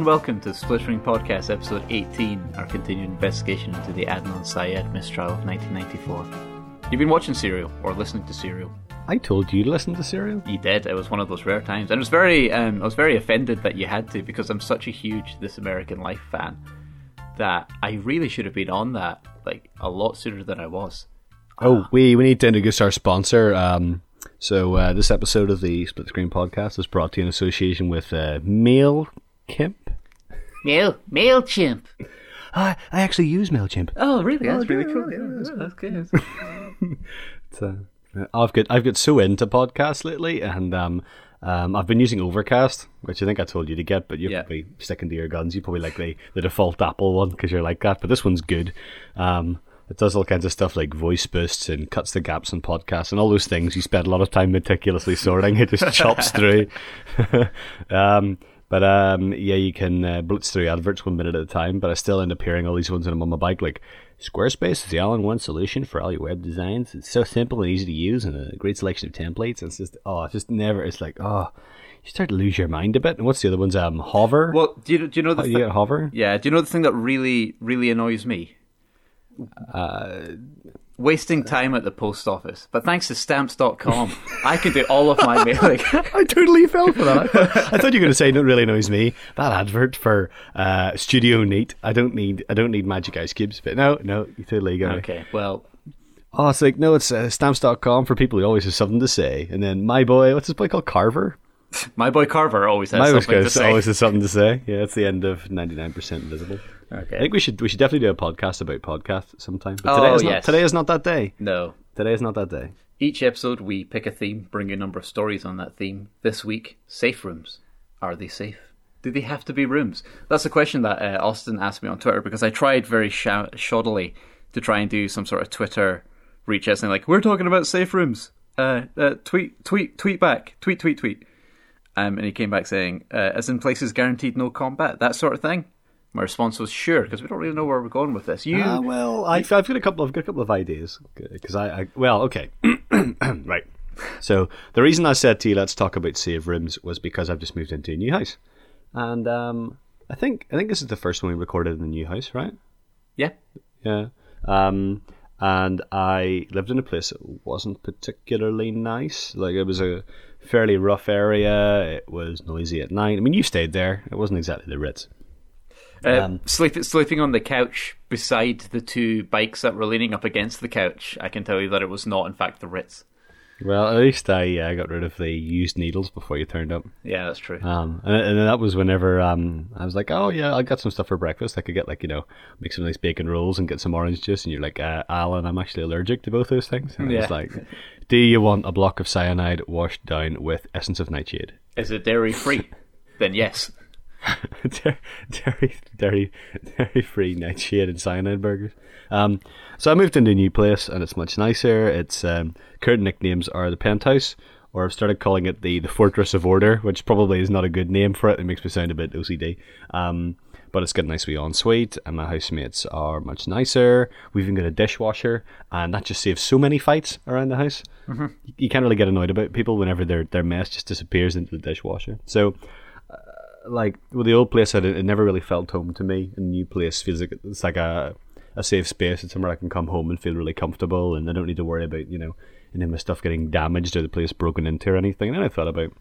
and welcome to Split Screen Podcast, episode 18, our continued investigation into the Adnan Syed mistrial of 1994. You've been watching Serial, or listening to Serial. I told you to listen to Serial. You did. It was one of those rare times, and it was very. Um, I was very offended that you had to because I'm such a huge This American Life fan that I really should have been on that like a lot sooner than I was. Oh, we we need to introduce our sponsor. Um, so uh, this episode of the Split Screen Podcast is brought to you in association with uh, MailChimp. Mail Mailchimp. I I actually use Mailchimp. Oh, really? That's Oh, really yeah, cool. yeah, Yeah, yeah, that's good. It's, uh, I've got I've got so into podcasts lately, and um, um, I've been using Overcast, which I think I told you to get, but you're Yeah. probably sticking to your guns. You probably like the, the default Apple one because you're like that. But this one's good. Um, it does all kinds of stuff like voice boosts and cuts the gaps in podcasts and all those things you spend a lot of time meticulously sorting. It just chops through. um, but um, yeah, you can uh, blitz through adverts one minute at a time. But I still end up hearing all these ones when I'm on my bike, like Squarespace is the all-in-one solution for all your web designs. It's so simple and easy to use, and a great selection of templates. It's just oh, it's just never. It's like oh, you start to lose your mind a bit. And what's the other ones? Um, Hover. Well, do you, do you know the Oh, Hover. Yeah, do you know the thing that really, really annoys me? Uh, Wasting time at the post office. But thanks to stamps.com, I can do all of my mailing. I totally fell for that. I thought, you were going to say, "It really annoys me." That advert for uh, Studio Neat. I don't need. I don't need Magic Ice Cubes. But no, no, you totally got it. okay, well, Oh, it's like no, it's uh, stamps.com for people who always have something to say. And then my boy, what's this boy called Carver? my boy Carver always has My something to say. always has something to say. Yeah, it's the end of ninety nine invisible. I think we should we should definitely do a podcast about podcasts sometime. But Oh, today is not yes. today is not that day. No. Today is not that day. Each episode, we pick a theme, bring a number of stories on that theme. This week, safe rooms. Are they safe? Do they have to be rooms? That's a question that uh, Austin asked me on Twitter because I tried very shou- shoddily to try and do some sort of Twitter reach out saying like, "We're talking about safe rooms." Uh, uh, tweet, tweet, tweet back, tweet, tweet, tweet. Um, and he came back saying, uh, "As in places guaranteed no combat, that sort of thing." My response was, "Sure," because we don't really know where we're going with this. You, Ah, well, I've, I've got a couple. I've got a couple of ideas because I, I. Well, okay, right. So the reason I said to you, let's talk about save rooms, was because I've just moved into a new house, and um, I think I think this is the first one we recorded in the new house, right? yeah, Yeah. Um, and I lived in a place that wasn't particularly nice. Like it was a fairly rough area. It was noisy at night. I mean, you stayed there. It wasn't exactly the Ritz. Uh, Um, sleep, sleeping on the couch beside the two bikes that were leaning up against the couch, I can tell you that it was not, in fact, the Ritz. Well, at least I uh, got rid of the used needles before you turned up. Yeah, that's true. Um, and, and that was whenever um, I was like, oh yeah, I got some stuff for breakfast. I could get like you know make some nice bacon rolls and get some orange juice. And you're like, uh, Alan, I'm actually allergic to both those things. And I was like, do you want a block of cyanide washed down with essence of nightshade? Is it dairy free? then yes. dairy, dairy, dairy free nightshade and cyanide burgers. Um, so I moved into a new place and it's much nicer. Its um, current nicknames are the penthouse, or I've started calling it the the fortress of order, which probably is not a good name for it. It makes me sound a bit OCD. Um, but it's got a nice wee ensuite, and my housemates are much nicer. We've even got a dishwasher, and that just saves so many fights around the house. You, you can't really get annoyed about people whenever their their mess just disappears into the dishwasher. So like with the old place, did, it never really felt home to me. The new place feels like it's like a a safe space. It's somewhere I can come home and feel really comfortable, and I don't need to worry about you know any of my stuff getting damaged or the place broken into or anything. And then I thought about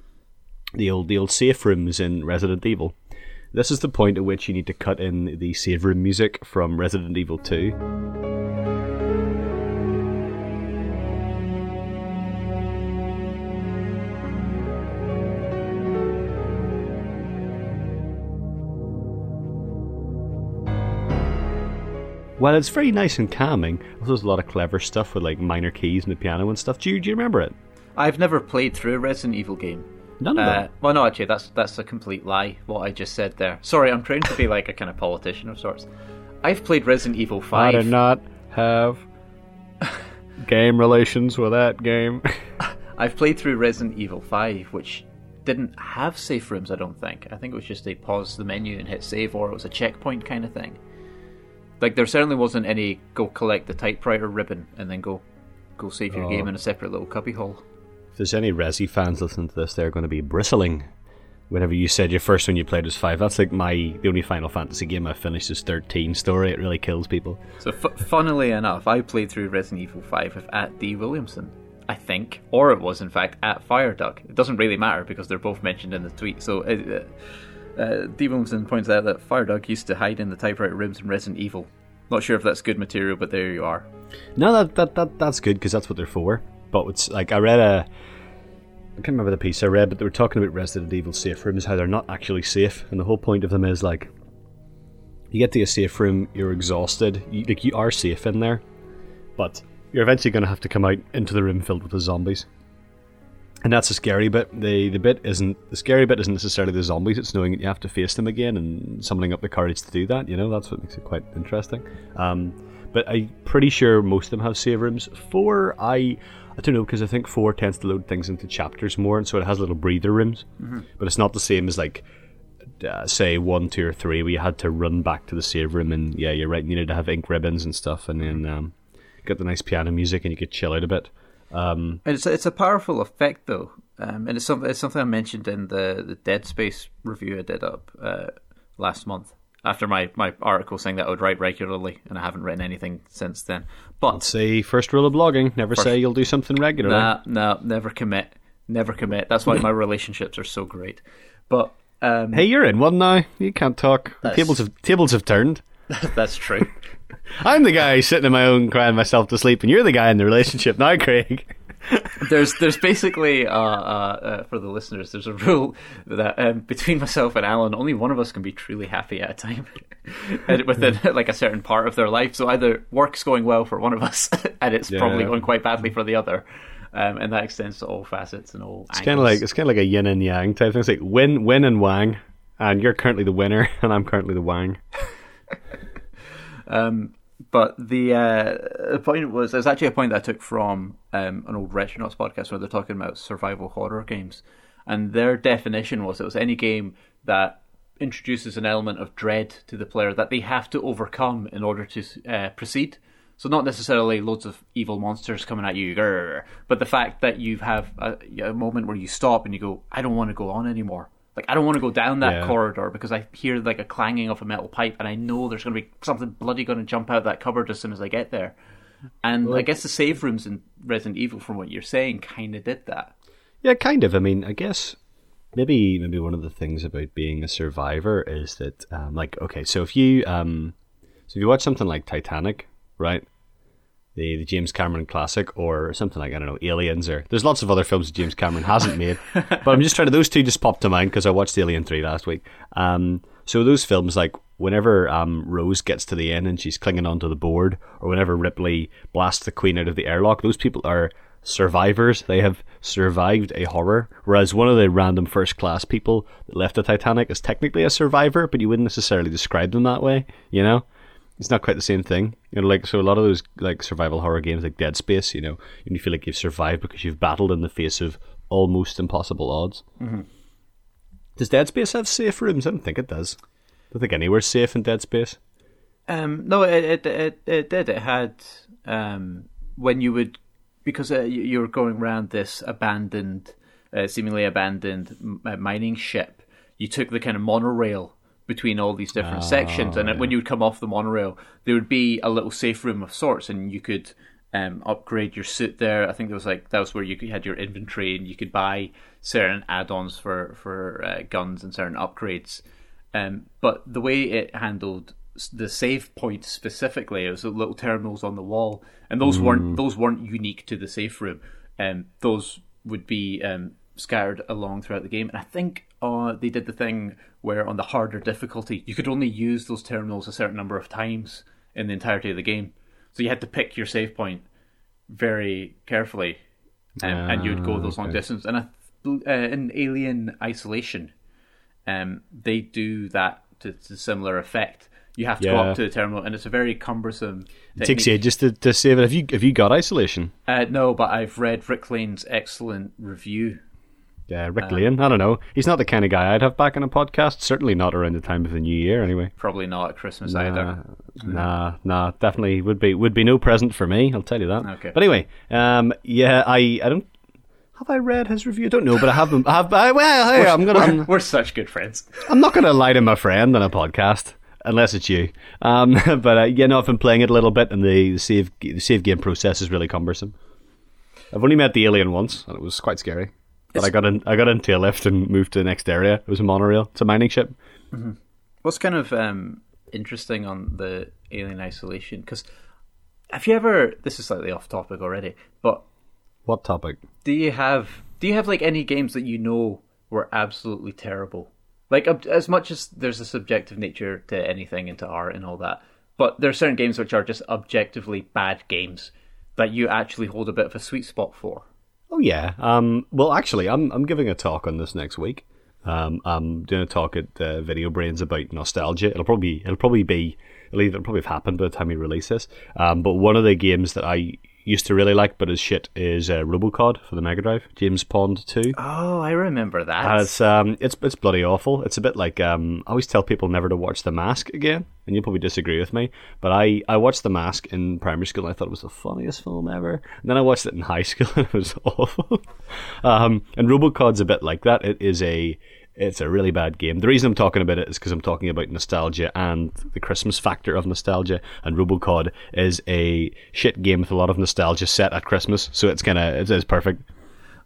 the old the old safe rooms in Resident Evil. This is the point at which you need to cut in the save room music from Resident Evil Two. Well, it's very nice and calming. Also, there's a lot of clever stuff with like minor keys and the piano and stuff. Do you, do you remember it? I've never played through a Resident Evil game. None of Uh, them. well, no, actually, that's that's a complete lie. What I just said there. Sorry, I'm trying to be like a kind of politician of sorts. I've played Resident Evil Five. I did not have game relations with that game. I've played through Resident Evil Five, which didn't have safe rooms. I don't think. I think it was just a pause the menu and hit save, or it was a checkpoint kind of thing. Like there certainly wasn't any go collect the typewriter ribbon and then go go save your Oh. game in a separate little cubbyhole. if there's any Resi fans listening to this, they're going to be bristling. whenever you said your first one you played was five. That's like my the only Final Fantasy game I finished is thirteen. Story it really kills people. So, f- funnily enough, I played through Resident Evil 5 with at D. Williamson, I think, or it was in fact at Fire Duck. It doesn't really matter because they're both mentioned in the tweet. So, uh, uh, D. Williamson points out that Fireduck used to hide in the typewriter rooms in Resident Evil. Not sure if that's good material, but there you are. No, that that, that that's good because that's what they're for. But it's like I read a. I can't remember the piece I read, but they were talking about Resident Evil safe rooms, how they're not actually safe, and the whole point of them is like, you get to a safe room, you're exhausted, you, like you are safe in there, but you're eventually going to have to come out into the room filled with the zombies, and that's the scary bit. The the bit isn't the scary bit isn't necessarily the zombies; it's knowing that you have to face them again and summoning up the courage to do that. You know, that's what makes it quite interesting. Um, but I'm pretty sure most of them have save rooms. Four, I I don't know because I think four tends to load things into chapters more, and so it has little breather rooms. Mm-hmm. But it's not the same as like uh, say one, two, or three, where you had to run back to the save room, and yeah, you're right, you needed to have ink ribbons and stuff, and then um, get the nice piano music, and you could chill out a bit. Um, and it's it's a powerful effect though, um, and it's something it's something I mentioned in the the Dead Space review I did up uh, last month after my, my article saying that I would write regularly, and I haven't written anything since then. But say first rule of blogging: never first, say you'll do something regularly. Nah, nah, never commit, never commit. That's why my relationships are so great. But um, hey, you're in one now. You can't talk. Tables have tables have turned. that's true. I'm the guy sitting in my own crying myself to sleep, and you're the guy in the relationship now, Craig there's there's basically uh, uh, uh, for the listeners there's a rule that um, between myself and Alan only one of us can be truly happy at a time within like a certain part of their life. So either work's going well for one of us and it's yeah. probably going quite badly for the other. Um, and that extends to all facets and all. It's kind of like it's kind of like a yin and yang type thing. It's like win, win, and wang, and you're currently the winner, and I'm currently the wang. Um, but the, uh, point was, it's actually a point that I took from um, an old Retronauts podcast where they're talking about survival horror games. And their definition was it was any game that introduces an element of dread to the player that they have to overcome in order to uh, proceed. So not necessarily loads of evil monsters coming at you, but the fact that you have a, a, moment where you stop and you go, I don't want to go on anymore. Like I don't want to go down that yeah. corridor because I hear like a clanging of a metal pipe, and I know there's going to be something bloody going to jump out of that cupboard as soon as I get there. And well, I guess the save rooms in Resident Evil, from what you're saying, kind of did that. Yeah, kind of. I mean, I guess maybe maybe one of the things about being a survivor is that, um, like, okay, so if you um, so if you watch something like Titanic, right? The, the James Cameron classic or something like I don't know Aliens or there's lots of other films that James Cameron hasn't made, but I'm just trying to those two just popped to mind because I watched Alien three last week. Um, so those films like whenever um, Rose gets to the end and she's clinging onto the board, or whenever Ripley blasts the Queen out of the airlock, those people are survivors. They have survived a horror. Whereas one of the random first class people that left the Titanic is technically a survivor, but you wouldn't necessarily describe them that way, you know? It's not quite the same thing. You know, like so a lot of those like survival horror games like Dead Space, you know, you feel like you've survived because you've battled in the face of almost impossible odds. Mm-hmm. Does Dead Space have safe rooms? I don't think it does. I don't think anywhere's safe in Dead Space. Um, no, it, it it it did. It had um, when you would because uh, you were going around this abandoned, uh, seemingly abandoned mining ship. You took the kind of monorail between all these different oh, sections. And yeah. when you would come off the monorail, there would be a little safe room of sorts, and you could um, upgrade your suit there. I think there was like that was where you had your inventory, and you could buy certain add-ons for for uh, guns and certain upgrades. Um, but the way it handled the save point specifically, it was little terminals on the wall, and those mm. weren't those weren't unique to the safe room. Um, those would be um, scattered along throughout the game. And I think uh, they did the thing where on the harder difficulty, you could only use those terminals a certain number of times in the entirety of the game. So you had to pick your save point very carefully, um, and you would go those ah, okay. long distances. And I, uh, in Alien Isolation, um, they do that to, to similar effect. You have to yeah. go up to the terminal, and it's a very cumbersome. It takes you just to, to save it. Have you have you got isolation? Uh, no, but I've read Rick Lane's excellent review yeah, Rick um, Lane. I don't know. He's not the kind of guy I'd have back in a podcast. Certainly not around the time of the new year, anyway. Probably not at Christmas nah, either. Nah, nah, definitely would be would be no present for me. I'll tell you that. Okay. But anyway, um, yeah, I I don't Have I read his review? I don't know, but I haven't. I have. I, well, hey, I'm gonna. We're, I'm, we're such good friends. I'm not gonna lie to my friend on a podcast unless it's you. Um, but uh, yeah, no, I've been playing it a little bit, and the save the save game process is really cumbersome. I've only met the alien once, and it was quite scary. But I got in, I got into a lift and moved to the next area. It was a monorail. It's a mining ship. What's kind of um, interesting on the Alien Isolation? Because have you ever? This is slightly off topic already, but What topic? do you have do you have like any games that you know were absolutely terrible? Like as much as there's a subjective nature to anything and to art and all that, but there are certain games which are just objectively bad games that you actually hold a bit of a sweet spot for. Oh yeah. Um. Well, actually, I'm I'm giving a talk on this next week. Um. I'm doing a talk at uh, Video Brains about nostalgia. It'll probably it'll probably be it'll either probably have happened by the time we release this. Um. But one of the games that I used to really like, but is shit, is uh, Robocod for the Mega Drive. James Pond Two. Oh, I remember that. And it's um it's it's bloody awful. It's a bit like um I always tell people never to watch The Mask again, and you'll probably disagree with me, but I I watched The Mask in primary school and I thought it was the funniest film ever. And then I watched it in high school and it was awful. um and RoboCod's a bit like that. It is a it's a really bad game. The reason I'm talking about it is because I'm talking about nostalgia and the Christmas factor of nostalgia. And RoboCod is a shit game with a lot of nostalgia set at Christmas, so it's kind of it is perfect.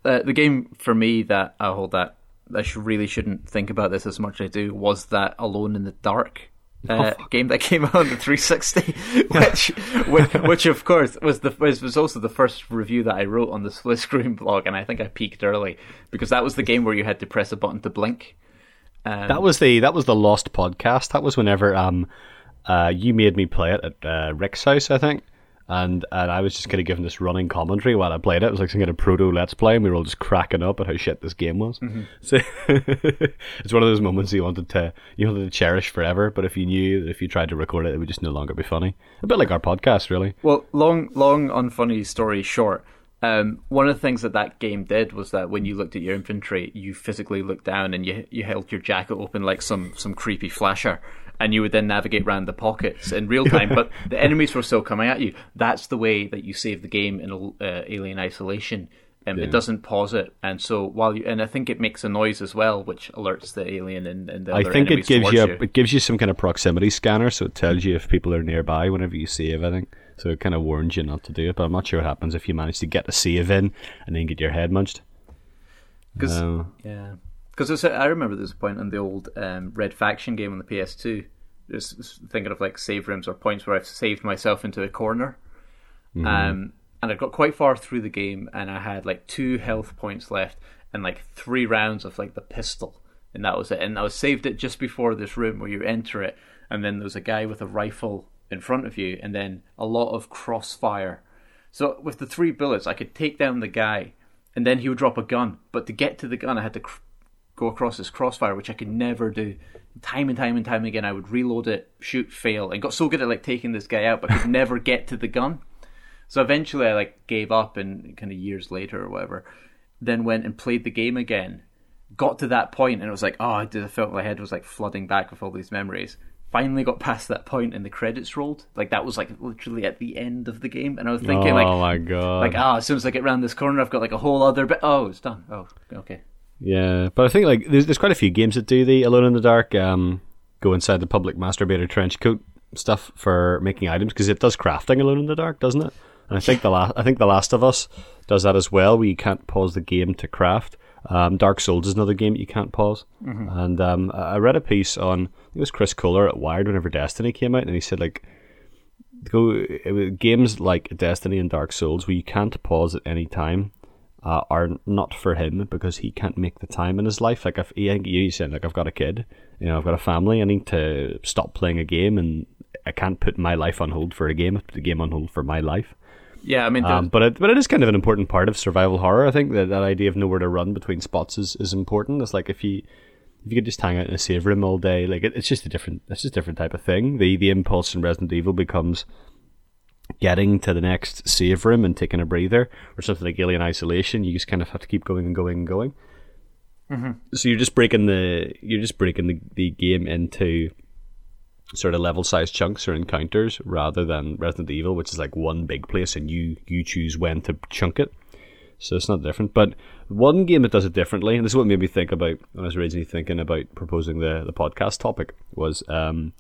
uh, the game for me that I hold that I really shouldn't think about this as much as I do was that Alone in the Dark uh, game that came out on the 360, which, which, which of course was the was, was also the first review that I wrote on the Split Screen blog, and I think I peaked early because that was the game where you had to press a button to blink. Um, That was the that was the lost podcast. That was whenever um uh you made me play it at uh, Rick's house, I think. And and I was just kind of giving this running commentary while I played it. It was like some kind of proto let's play, and we were all just cracking up at how shit this game was. So it's one of those moments you wanted to you wanted to cherish forever. But if you knew that if you tried to record it, it would just no longer be funny. A bit like our podcast, really. Well, long, long, unfunny story short. Um, one of the things that that game did was that when you looked at your inventory, you physically looked down and you you held your jacket open like some some creepy flasher, and you would then navigate around the pockets in real time. but the enemies were still coming at you. That's the way that you save the game in uh, Alien Isolation. Um, It doesn't pause it, and so while you and I think it makes a noise as well, which alerts the alien and, and the I other think it gives you, you. it gives you some kind of proximity scanner, so it tells you if people are nearby whenever you save. I think so. It kind of warns you not to do it, but I'm not sure what happens if you manage to get a save in and then get your head munched. 'Cause- No. Yeah, because I remember there was a point in the old um, Red Faction game on the PS2. Just thinking of like save rooms or points where I've saved myself into a corner, um, and I got quite far through the game, and I had like two health points left, and like three rounds of like the pistol, and that was it. And I was saved it just before this room where you enter it, and then there's a guy with a rifle in front of you, and then a lot of crossfire. So with the three bullets, I could take down the guy, and then he would drop a gun. But to get to the gun, I had to cr- go across this crossfire, which I could never do. Time and time and time again, I would reload it, shoot, fail, and got so good at like taking this guy out, but could never get to the gun. So eventually, I like gave up, and kind of years later or whatever, then went and played the game again. Got to that point, and it was like, oh, I did. I felt my head was like flooding back with all these memories. Finally, got past that point, and the credits rolled. Like that was like literally at the end of the game, and I was thinking oh like, oh my god! like ah, as soon as I get around this corner, I've got like a whole other bit. Oh, it's done. Oh, okay. Yeah, but I think like there's there's quite a few games that do the Alone in the Dark, um, go inside the public masturbator trench coat stuff for making items because it does crafting Alone in the Dark, doesn't it? And I think the last I think the Last of Us does that as well. Where you can't pause the game to craft. Um, Dark Souls is another game that you can't pause. And um, I I read a piece on I think it was Chris Kohler at Wired whenever Destiny came out, and he said like go it games like Destiny and Dark Souls where you can't pause at any time uh, are not for him because he can't make the time in his life. Like if he, you said, like I've got a kid, you know, I've got a family, I need to stop playing a game, and I can't put my life on hold for a game. I put the game on hold for my life. Yeah, I mean, Um, but it, but it is kind of an important part of survival horror. I think that that idea of nowhere to run between spots is, is important. It's like if you if you could just hang out in a save room all day, like it, it's just a different it's just a different type of thing. The the impulse in Resident Evil becomes getting to the next save room and taking a breather, or something like Alien Isolation. You just kind of have to keep going and going and going. So you're just breaking the you're just breaking the, the game into sort of level sized chunks or encounters rather than Resident Evil, which is like one big place and you you choose when to chunk it. So it's not different. But one game that does it differently, and this is what made me think about when I was originally thinking about proposing the, the podcast topic, was um,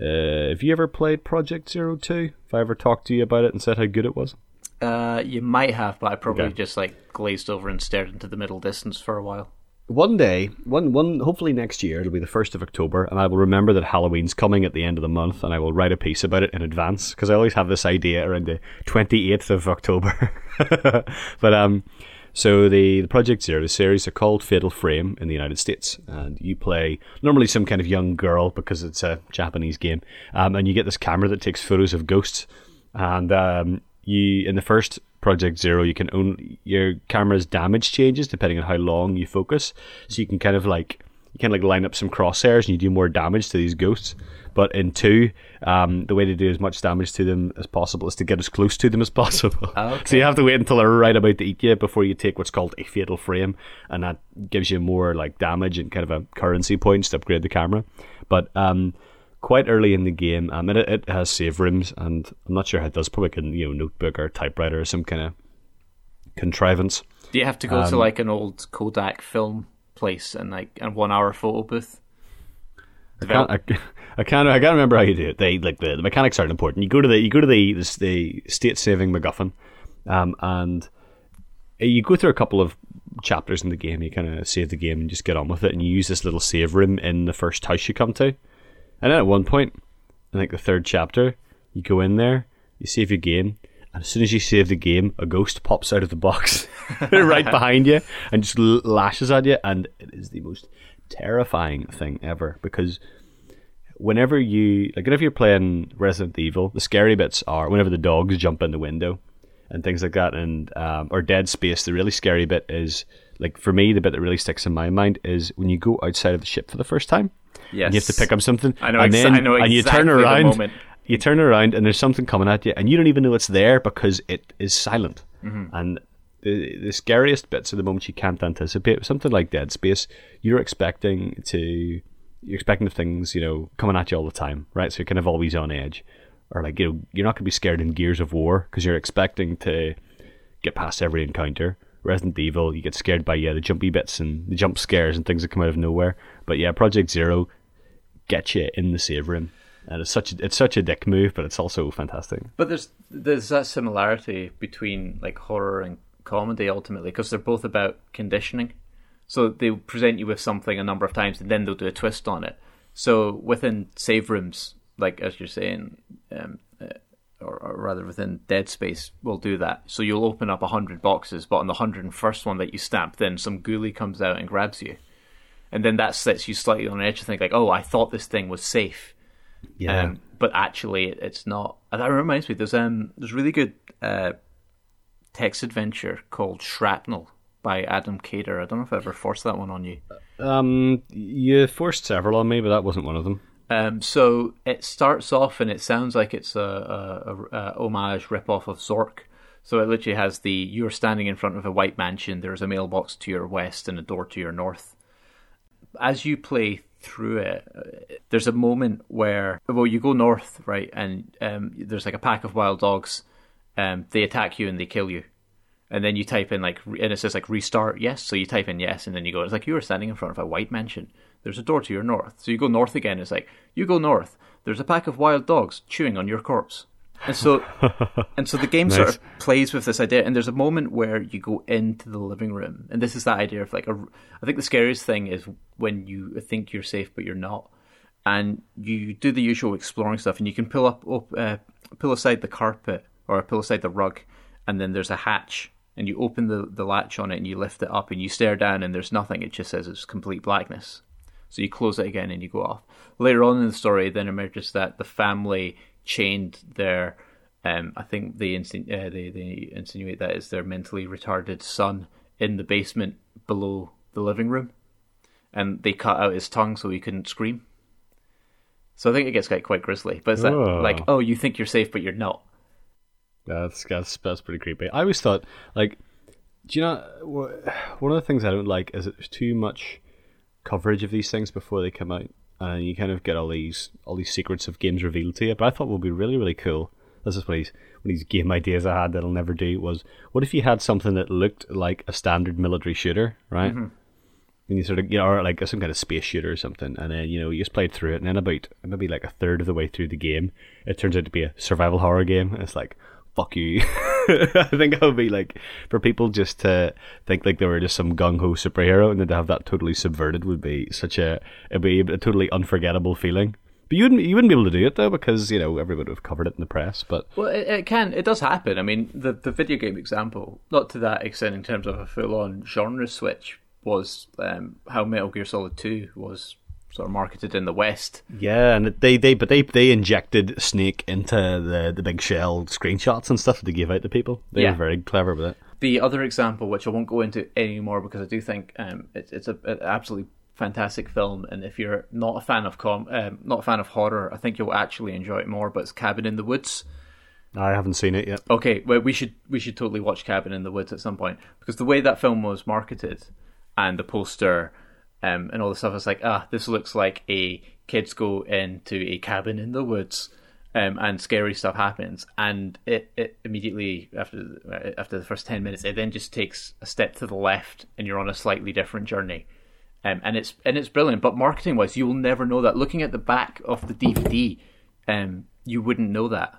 uh, have you ever played Project Zero Two? If I ever talked to you about it and said how good it was? Uh, you might have, but I probably Okay. just like glazed over and stared into the middle distance for a while. One day, one one hopefully next year, it'll be the first of October, and I will remember that Halloween's coming at the end of the month, and I will write a piece about it in advance because I always have this idea around the twenty eighth of October. but um, so the the Project Zero the series are called Fatal Frame in the United States, and you play normally some kind of young girl because it's a Japanese game, um, and you get this camera that takes photos of ghosts, and um, you in the first Project Zero, you can own your camera's damage changes depending on how long you focus. So you can kind of like you can like line up some crosshairs and you do more damage to these ghosts. But in two, um, the way to do as much damage to them as possible is to get as close to them as possible. Okay. So you have to wait until they're right about to eat you before you take what's called a fatal frame, and that gives you more like damage and kind of a currency points to upgrade the camera. But um, quite early in the game, um, it, it has save rooms, and I'm not sure how it does. Probably like a you know notebook or typewriter or some kind of contrivance. Do you have to go to like an old Kodak film place and like a one hour photo booth? I can't, I, I can't. I can't remember how you do it. They like the, the mechanics aren't important. You go to the you go to the the, the state saving MacGuffin, um, and you go through a couple of chapters in the game. You kind of save the game and just get on with it. And you use this little save room in the first house you come to. And then at one point, in like the third chapter, you go in there, you save your game, and as soon as you save the game, a ghost pops out of the box right behind you and just l- lashes at you, and it is the most terrifying thing ever because whenever you like whenever you're playing Resident Evil, the scary bits are whenever the dogs jump in the window and things like that, and um, or Dead Space. The really scary bit is like for me, the bit that really sticks in my mind is when you go outside of the ship for the first time. Yes. And you have to pick up something. I know and exa- then I know and you turn exactly around. You turn around and there's something coming at you, and you don't even know it's there because it is silent. Mm-hmm. And the the scariest bits are the moments you can't anticipate. Something like Dead Space, you're expecting to you're expecting the things you know coming at you all the time, right? So you're kind of always on edge, or like you know you're not going to be scared in Gears of War because you're expecting to get past every encounter. Resident Evil, you get scared by yeah the jumpy bits and the jump scares and things that come out of nowhere. But yeah, Project Zero gets you in the save room, and it's such a, it's such a dick move, but it's also fantastic. But there's there's that similarity between like horror and comedy ultimately because they're both about conditioning. So they present you with something a number of times and then they'll do a twist on it. So within save rooms, like as you're saying, um, uh, or, or rather within Dead Space, will do that. So you'll open up hundred boxes, but on the hundred and first one that you stamp, then some ghoulie comes out and grabs you, and then that sets you slightly on edge to think like, oh, I thought this thing was safe. Yeah, Um, but actually, it's not. That reminds me. There's um, there's a really good uh, text adventure called Shrapnel by Adam Cadre. I don't know if I ever forced that one on you. um, you forced several on me, but that wasn't one of them. Um, so it starts off and it sounds like it's a, a, a, homage ripoff of Zork. So it literally has the you're standing in front of a white mansion. There's a mailbox to your west and a door to your north. As you play through it, there's a moment where well you go north right, and um, there's like a pack of wild dogs. Um, they attack you and they kill you, and then you type in like and it says like restart yes. So you type in yes, and then you go. It's like you were standing in front of a white mansion. There's a door to your north. So you go north again. It's like you go north. There's a pack of wild dogs chewing on your corpse. And so, and so the game sort of plays with this idea. And there's a moment where you go into the living room, and this is that idea of like a. I think the scariest thing is when you think you're safe but you're not, and you do the usual exploring stuff, and you can pull up, up uh, pull aside the carpet or pull aside the rug, and then there's a hatch, and you open the the latch on it, and you lift it up, and you stare down, and there's nothing. It just says it's complete blackness. So you close it again and you go off. Later on in the story, then emerges that the family chained their, um, I think they, insin- uh, they they insinuate that it's their mentally retarded son in the basement below the living room, and they cut out his tongue so he couldn't scream. So I think it gets quite quite grisly. But it's that Oh. like, oh, you think you're safe, but you're not. That's that's that's pretty creepy. I always thought like, do you know one of the things I don't like is that there's too much coverage of these things before they come out, and you kind of get all these all these secrets of games revealed to you. But I thought would be really really cool this is what he's one of these game ideas I had that I'll never do was what if you had something that looked like a standard military shooter, right? Mm-hmm. And you sort of, you know, or like some kind of space shooter or something, and then you know you just played through it, and then about maybe like a third of the way through the game, it turns out to be a survival horror game. It's like, fuck you. I think I would be like for people just to think like they were just some gung ho superhero, and then to have that totally subverted would be such a it'd be a totally unforgettable feeling. But you wouldn't you wouldn't be able to do it though because you know everybody would have covered it in the press. But Well, it, it can, it does happen. I mean, the the video game example, not to that extent in terms of a full on genre switch, was um, how Metal Gear Solid Two was sort of marketed in the West. yeah, and they they but they they injected Snake into the the big shell screenshots and stuff that they gave out to people. They Yeah. were very clever with it. The other example, which I won't go into anymore because I do think um, it's it's a, an absolutely fantastic film, and if you're not a fan of com, um, not a fan of horror, I think you'll actually enjoy it more. But it's Cabin in the Woods. I haven't seen it yet. Okay, well, we should we should totally watch Cabin in the Woods at some point because the way that film was marketed and the poster um, and all the stuff, it's like ah, this looks like a kids go into a cabin in the woods. Um, and scary stuff happens, and it, it immediately after after the first ten minutes, it then just takes a step to the left, and you're on a slightly different journey, um, and it's and it's brilliant. But marketing wise, you will never know that. Looking at the back of the DVD, um, you wouldn't know that.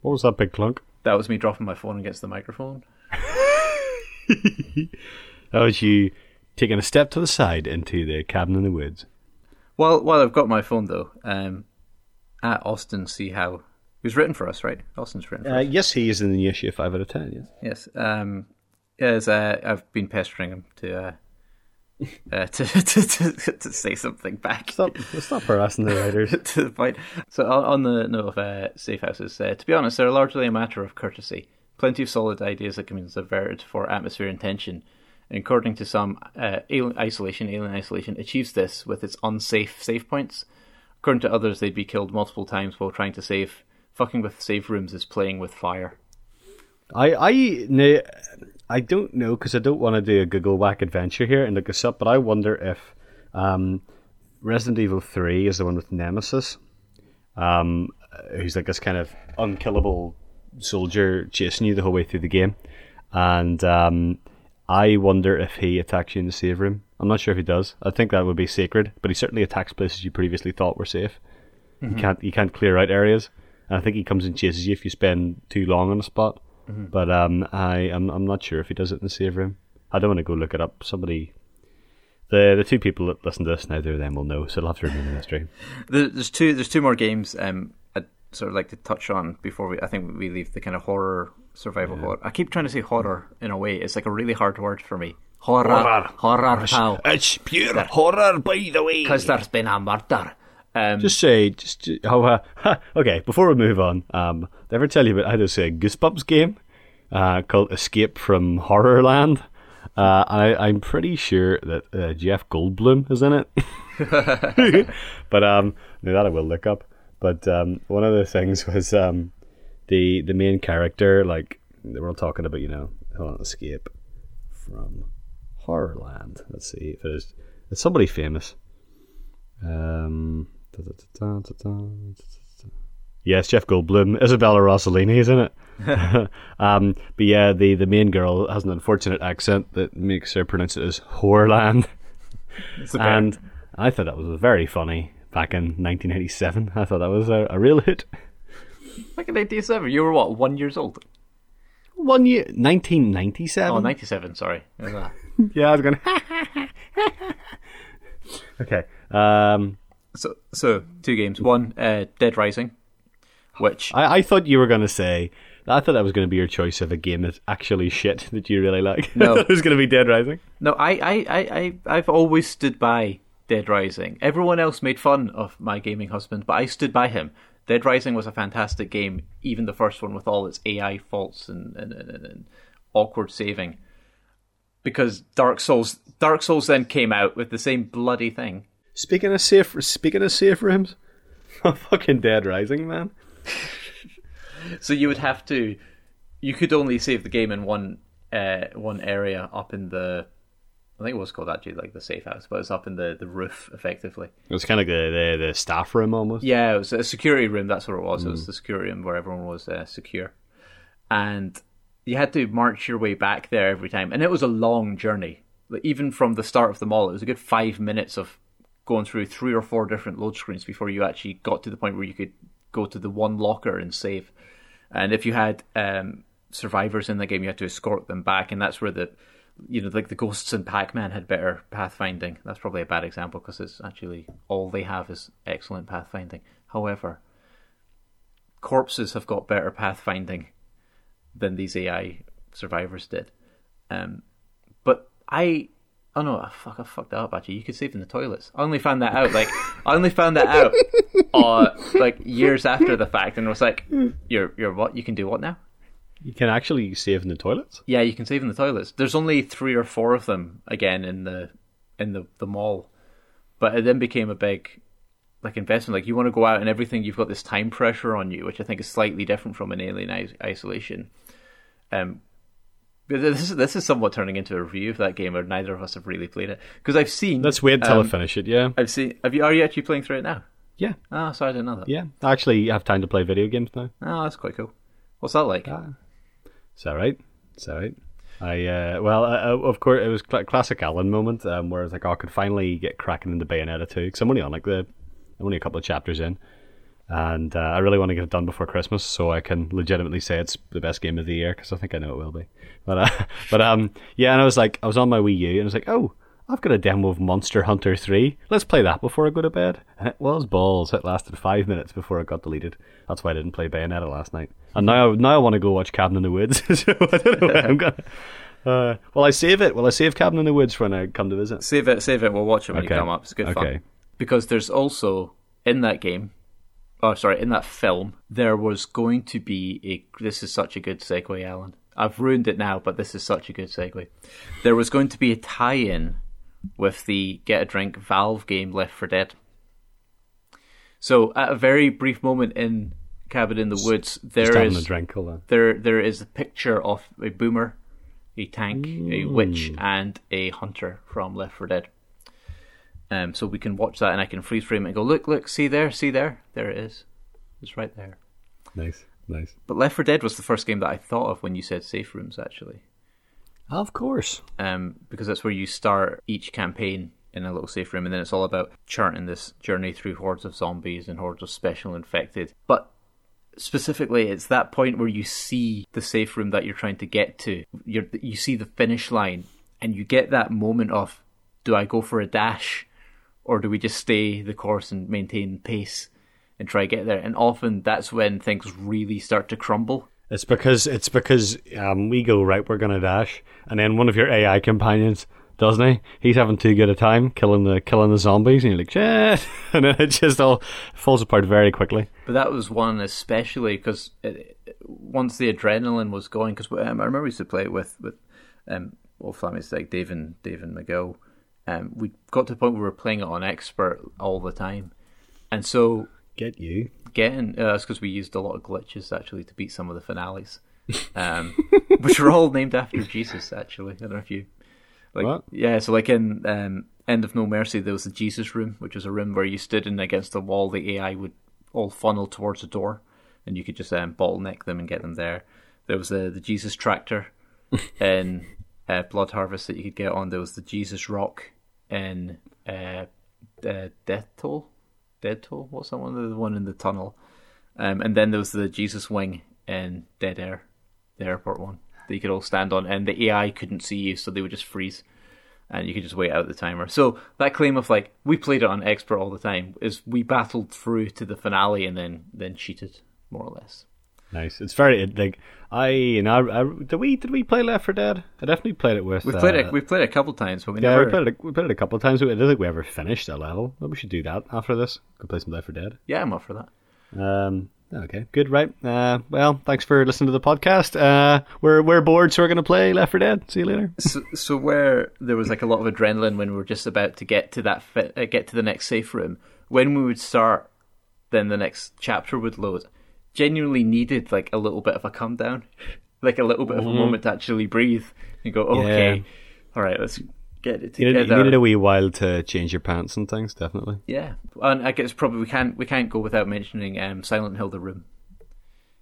What was that big clunk? That was me dropping my phone against the microphone. That was you taking a step to the side into the cabin in the woods. Well, while I've got my phone though, um, at Austin, see how it was written for us, right? Austin's written for Uh, us. yes, he is in the new issue five out of ten. Yes. Yes. Um, yes, uh, I've been pestering him to, uh, uh, to, to, to to say something back. Stop! Stop harassing the writers. to the point. So on, on the note of uh, safe houses, uh, to be honest, they're largely a matter of courtesy. Plenty of solid ideas that can be subverted for atmosphere and tension. And according to some, uh, alien isolation, alien isolation achieves this with its unsafe save points. According to others, they'd be killed multiple times while trying to save. Fucking with save rooms is playing with fire. I I I don't know because I don't want to do a Google whack adventure here and look this up, but I wonder if um, Resident Evil Three is the one with Nemesis, um, who's like this kind of unkillable soldier chasing you the whole way through the game, and um, I wonder if he attacks you in the save room. I'm not sure if he does. I think that would be sacred, but he certainly attacks places you previously thought were safe. You can't you can't clear out areas, and I think he comes and chases you if you spend too long on a spot. But um, I I'm I'm not sure if he does it in the save room. I don't want to go look it up. Somebody, the the two people that listen to this, neither of them will know, so they'll have to remain a mystery. There's two. There's two more games. Um, I'd sort of like to touch on before we. I think we leave the kind of horror survival horror. I keep trying to say horror in a way. It's like a really hard word for me. Horror, Horror. horror, pal. It's pure horror, by the way. Because there's been a murder. Um, Just say, just ju- oh, uh, okay. Before we move on, um, did I ever tell you about how there's a Goosebumps game uh, called Escape from Horrorland? Uh, I, I'm pretty sure that uh, Jeff Goldblum is in it. but um, no, that I will look up. But um, one of the things was um, the the main character, like we're all talking about, you know, on, escape from Horrorland. Let's see if it is it's somebody famous. Um, da, da, da, Yes, Jeff Goldblum, Isabella Rossellini, isn't it? um, but yeah, the, the main girl has an unfortunate accent that makes her pronounce it as Horrorland and I thought that was very funny back in 1987. I thought that was a, a real hit. Back in 1997, you were what, one years old? One year, 1997. Oh, 97, sorry. That- Yeah, I was going. okay. Um, So, so two games. One, uh, Dead Rising, which I, I thought you were going to say. I thought that was going to be your choice of a game that's actually shit that you really like. No. It was going to be Dead Rising. no, I, I, I, I, I've always stood by Dead Rising. Everyone else made fun of my gaming husband, but I stood by him. Dead Rising was a fantastic game, even the first one with all its AI faults and, and, and, and, awkward saving. Because Dark Souls, Dark Souls then came out with the same bloody thing. Speaking of safe, speaking of safe rooms, fucking Dead Rising, man. So you would have to, you could only save the game in one, uh, one area up in the, I think it was called actually like the safe house, but it's up in the, the roof effectively. It was kind of the, the the staff room almost. Yeah, it was a security room. That's what it was. It was the security room where everyone was uh, secure, and you had to march your way back there every time, and it was a long journey. Like, even from the start of the mall, it was a good five minutes of going through three or four different load screens before you actually got to the point where you could go to the one locker and save. And if you had um, survivors in the game, you had to escort them back, and that's where the you know, like the ghosts in Pac-Man had better pathfinding. That's probably a bad example because it's actually all they have is excellent pathfinding. However, corpses have got better pathfinding than these AI survivors did. Um, but I, oh no, fuck, I fucked up. Actually, you could save in the toilets. I only found that out like I only found that out uh, like years after the fact, and was like, "You're you're what? You can do what now?" You can actually save in the toilets. Yeah, you can save in the toilets. There's only three or four of them again in the in the, the mall, but it then became a big like investment. Like you want to go out and everything, you've got this time pressure on you, which I think is slightly different from an Alien is- Isolation. Um, but this is this is somewhat turning into a review of that game, where neither of us have really played it because I've seen. Let's wait until um, I finish it. Yeah, I've seen. Have you? Are you actually playing through it now? yeah, Ah, so I didn't know that. yeah. I actually have time to play video games now. Oh, that's quite cool. What's that like? Is that right? Is that right? I uh, well, uh, uh, of course, it was cl- classic Alan moment um, where I was like, oh, I could finally get cracking into Bayonetta 2 because I'm only on like the, I'm only a couple of chapters in, and uh, I really want to get it done before Christmas so I can legitimately say it's the best game of the year because I think I know it will be. But uh, but um yeah, and I was like, I was on my Wii U and I was like, oh. I've got a demo of Monster Hunter 3. Let's play that before I go to bed. And it was balls. It lasted five minutes before it got deleted. That's why I didn't play Bayonetta last night. And now, now I want to go watch Cabin in the Woods. so I don't know I'm gonna. Uh, well, I save it. Well, I save Cabin in the Woods for when I come to visit. Save it, save it. We'll watch it when Okay. you come up. It's good Okay. fun. Because there's also in that game, oh sorry, in that film, there was going to be a. This is such a good segue, Alan. I've ruined it now, but this is such a good segue. There was going to be a tie-in with the Get a Drink Valve game Left 4 Dead. So at a very brief moment in Cabin in the Woods, there a drink. There there is a picture of a boomer, a tank, a witch, and a hunter from Left 4 Dead. Um, so we can watch that, and I can freeze frame it and go, look, look, see there, see there, there it is, it's right there. Nice, nice. But Left 4 Dead was the first game that I thought of when you said safe rooms, actually, Of course. um, because that's where you start each campaign in a little safe room, and then it's all about charting this journey through hordes of zombies and hordes of special infected. But specifically it's that point where you see the safe room that you're trying to get to you're, you see the finish line and you get that moment of do i go for a dash or do we just stay the course and maintain pace and try to get there and often that's when things really start to crumble It's because it's because um, we go right. We're gonna dash, and then one of your AI companions doesn't he? He's having too good a time killing the killing the zombies, and you're like, shit, and then it just all falls apart very quickly. but that was one especially because once the adrenaline was going because um, i remember we used to play it with with um old families like dave and dave and mcgill um, we got to the point where we were playing it on expert all the time and so Get you. Getting uh, that's because we used a lot of glitches actually to beat some of the finales, um, which are all named after Jesus. Actually, I don't know if you like. What? Yeah, so like in um, End of No Mercy, there was the Jesus room, which was a room where you stood in against the wall. The AI would all funnel towards the door, and you could just um, bottleneck them and get them there. There was the the Jesus tractor in uh, Blood Harvest that you could get on. There was the Jesus rock in uh, uh, Death Toll. Dead Toll? What's that one? The one in the tunnel. Um, and then there was the Jesus wing in Dead Air, the airport one that you could all stand on, and the AI couldn't see you, so they would just freeze, and you could just wait out the timer. So that claim of like we played it on expert all the time is we battled through to the finale and then then cheated more or less. Nice. It's very like I you know I, I, did we did we play Left 4 Dead? I definitely played it with. We've played uh, it. We've played it a couple times, but we Yeah, never. we played it. We played it a couple of times. I don't think we ever finished a level. Maybe we should do that after this. Go play some Left 4 Dead. Yeah, I'm up for that. Um, okay, good, right. Uh, well, thanks for listening to the podcast. Uh, we're we're bored, so we're gonna play Left 4 Dead. See you later. so, so where there was like a lot of adrenaline when we were just about to get to that uh, get to the next safe room when we would start then the next chapter would load genuinely needed like a little bit of a come down like a little bit of a moment to actually breathe and go okay Yeah. all right let's get it You needed, together. you needed a wee while to change your pants and things, definitely. yeah, and I guess probably we can't we can't go without mentioning um, Silent Hill: The Room.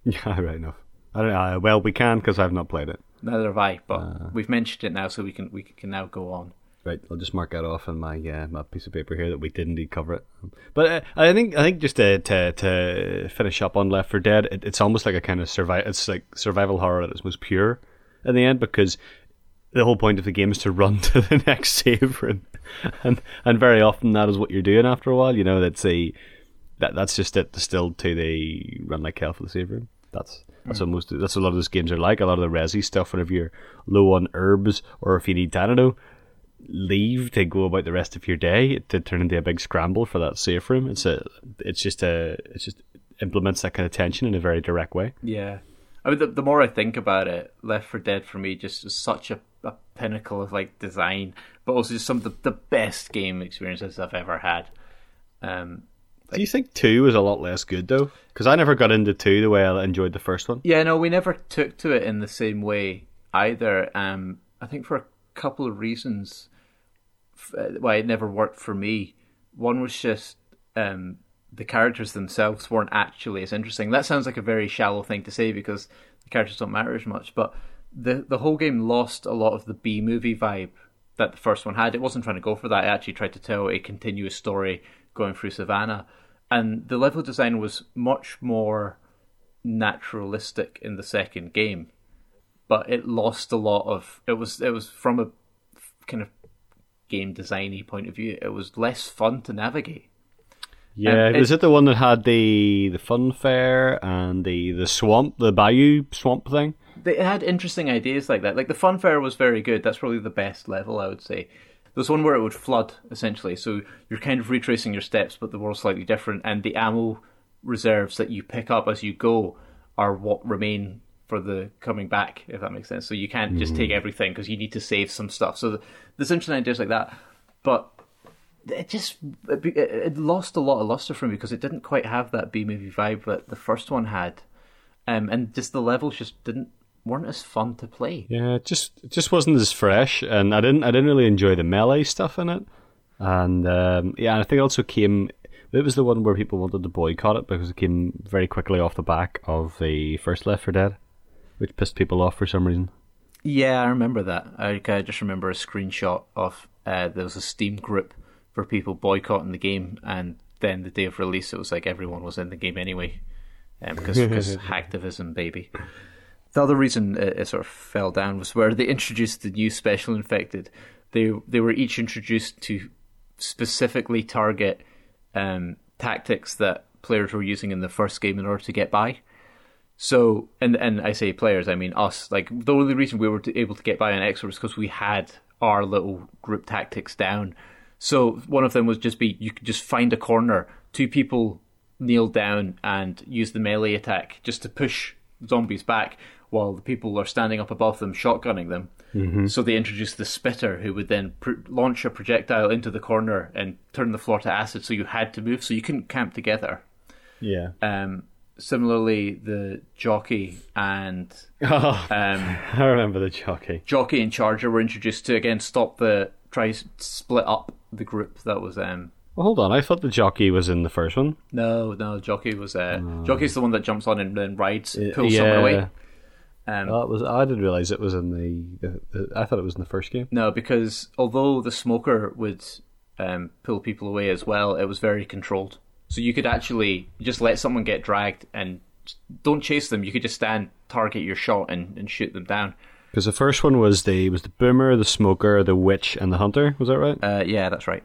Yeah, right enough. I don't know. Well, we can because I've not played it. Neither have I, but Uh. we've mentioned it now, so we can we can now go on. Right, I'll just mark that off on my uh, my piece of paper here that we did indeed cover it. But uh, I think I think just to to, to finish up on Left 4 Dead, it, it's almost like a kind of survival. It's like survival horror at its most pure in the end because the whole point of the game is to run to the next save room, and and very often that is what you're doing after a while. You know, that's a that that's just it distilled to the run like hell for the save room. That's that's what most that's what a lot of those games are like. A lot of the resi stuff, whenever you're low on herbs or if you need know, leave to go about the rest of your day to turn into a big scramble for that safe room. It's a it's just a it's just implements that kind of tension in a very direct way. Yeah, I mean, the, the more I think about it, Left 4 Dead for me just is such a, a pinnacle of like design, but also just some of the, the best game experiences I've ever had. Um, Do you think two was a lot less good though? Because I never got into two the way I enjoyed the first one. yeah, no, we never took to it in the same way either. Um, I think for a couple of reasons uh, why it never worked for me. One was just um, the characters themselves weren't actually as interesting. That sounds like a very shallow thing to say because the characters don't matter as much, but the the whole game lost a lot of the B movie vibe that the first one had. It wasn't trying to go for that. It actually tried to tell a continuous story going through Savannah, and the level design was much more naturalistic in the second game but it lost a lot of it was it was from a kind of game designy point of view it was less fun to navigate. Yeah, Um, is it- it the one that had the the fun fair and the the swamp, the bayou swamp thing? they had interesting ideas like that. Like the fun fair was very good. That's probably the best level i would say. There was one where it would flood essentially. So you're kind of retracing your steps but the world's slightly different. And the ammo reserves that you pick up as you go are what remain for the coming back if that makes sense. So you can't just take everything because you need to save some stuff. So there's interesting ideas like that but it just it, it lost a lot of luster for me because it didn't quite have that B movie vibe that the first one had, um, and just the levels just didn't weren't as fun to play. Yeah, it just it just wasn't as fresh, and I didn't I didn't really enjoy the melee stuff in it, and um, yeah, and I think it also came. It was the one where people wanted to boycott it because it came very quickly off the back of the first Left 4 Dead, which pissed people off for some reason. Yeah, I remember that. I, I just remember a screenshot of uh, there was a Steam group for people boycotting the game, and then the day of release, it was like everyone was in the game anyway, um, because because hacktivism, baby. The other reason it, it sort of fell down was where they introduced the new special infected. They they were each introduced to specifically target um, tactics that players were using in the first game in order to get by. So, and and I say players, I mean us. Like the only reason we were able to get by on X was because we had our little group tactics down. So one of them was just be you could just find a corner, two people kneel down and use the melee attack just to push zombies back, while the people are standing up above them, shotgunning them. Mm-hmm. So they introduced the spitter, who would then pr- launch a projectile into the corner and turn the floor to acid. So you had to move, so you couldn't camp together. Yeah. Um, similarly, the jockey and Oh, um, I remember the jockey. jockey and charger were introduced to again stop the try split up the group. That was um Well, hold on, I thought the jockey was in the first one. no no jockey was uh jockey's the one that jumps on and then rides Uh, pulls someone away. Um, Oh, was. I didn't realize it was in the, the, the. I thought it was in the first game. No, because although the smoker would um, pull people away as well, it was very controlled. So you could actually just let someone get dragged and don't chase them. You could just stand, target your shot, and, and shoot them down. Because the first one was the was the boomer, the smoker, the witch, and the hunter. Was that right? Uh, yeah, that's right.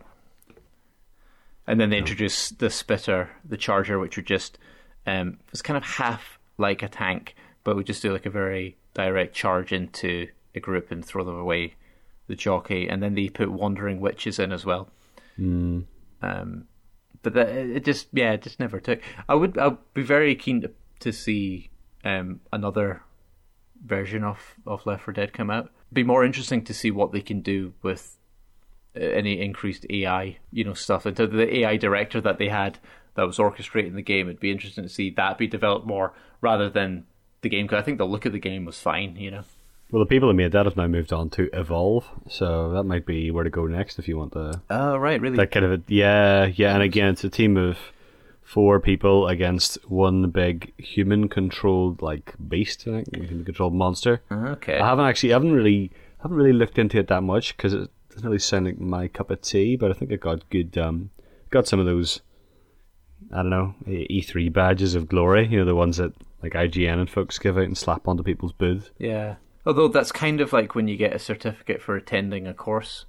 And then they introduced the spitter, the charger, which would just um, was kind of half like a tank, but would just do like a very direct charge into a group and throw them away. The jockey, and then they put wandering witches in as well. Mm. Um, but it just yeah, it just never took. I would I'd be very keen to to see um, another version of of Left 4 Dead come out. Be more interesting to see what they can do with uh, any increased AI, you know, stuff. And the AI director that they had that was orchestrating the game, it'd be interesting to see that be developed more rather than the game. Because I think the look of the game was fine, you know. Well, the people who made that have now moved on to Evolve, so that might be where to go next if you want the Oh, right, really? that kind of a, yeah, yeah. And again, it's a team of four people against one big human-controlled like beast, I think, human-controlled monster. okay. I haven't actually, I haven't really, haven't really looked into it that much because it doesn't really sound like my cup of tea. But I think I got good, um, got some of those, I don't know, E3 badges of glory. You know, the ones that like IGN and folks give out and slap onto people's booths. Yeah. Although that's kind of like when you get a certificate for attending a course,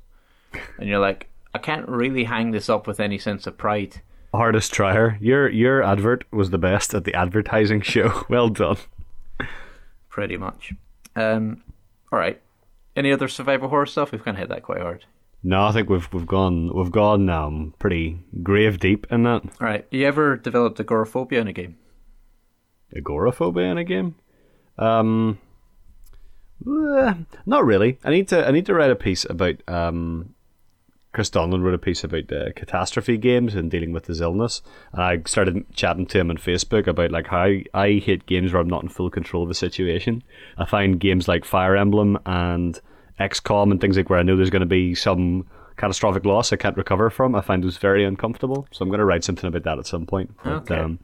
and you're like, I can't really hang this up with any sense of pride. Hardest trier. Your your advert was the best at the advertising show. Well done. Pretty much. Um, all right. Any other survival horror stuff? We've kind of hit that quite hard. No, I think we've we've gone we've gone um pretty grave deep in that. All right. You ever developed agoraphobia in a game? Agoraphobia in a game? Um, eh, not really. I need to I need to write a piece about um. Chris Donlan wrote a piece about uh, catastrophe games and dealing with his illness, and I started chatting to him on Facebook about like how I hate games where I'm not in full control of the situation. I find games like Fire Emblem and XCOM and things like where I know there's going to be some catastrophic loss I can't recover from. I find those very uncomfortable, so I'm going to write something about that at some point. But, Okay. um,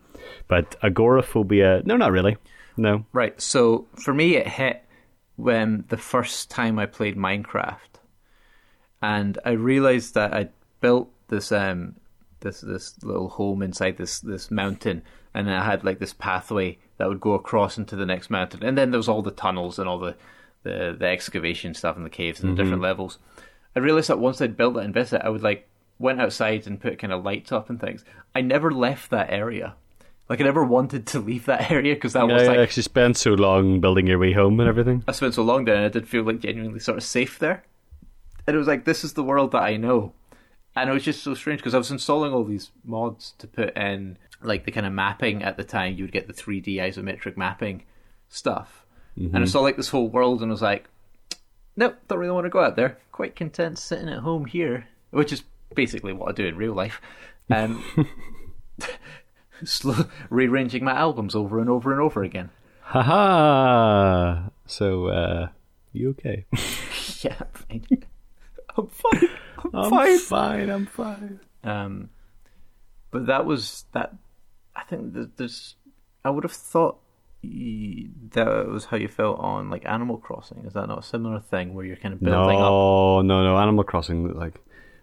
but agoraphobia, no, not really. No. Right. So for me, it hit when the first time I played Minecraft, and I realized that I built this um this this little home inside this this mountain, and I had like this pathway that would go across into the next mountain, and then there was all the tunnels and all the the, the excavation stuff and the caves and the different levels. I realized that once I'd built it and built it, I would like went outside and put kind of lights up and things. I never left that area. Like I never wanted to leave that area because that was like I actually spent so long building your way home and everything. I spent so long there and I did feel like genuinely sort of safe there. And it was like, this is the world that I know. And it was just so strange because I was installing all these mods to put in like the kind of mapping at the time. You would get the 3D isometric mapping stuff. And I saw like this whole world and I was like, nope, don't really want to go out there. Quite content sitting at home here, which is basically what I do in real life. Um, slow, rearranging my albums over and over and over again. Haha. So, uh, you okay? Yeah, fine. I'm fine. I'm, I'm fine. fine. I'm fine. Um, but that was that. I think that there's. I would have thought that was how you felt on like Animal Crossing. Is that not a similar thing where you're kind of building up? No, no, no. Animal Crossing, like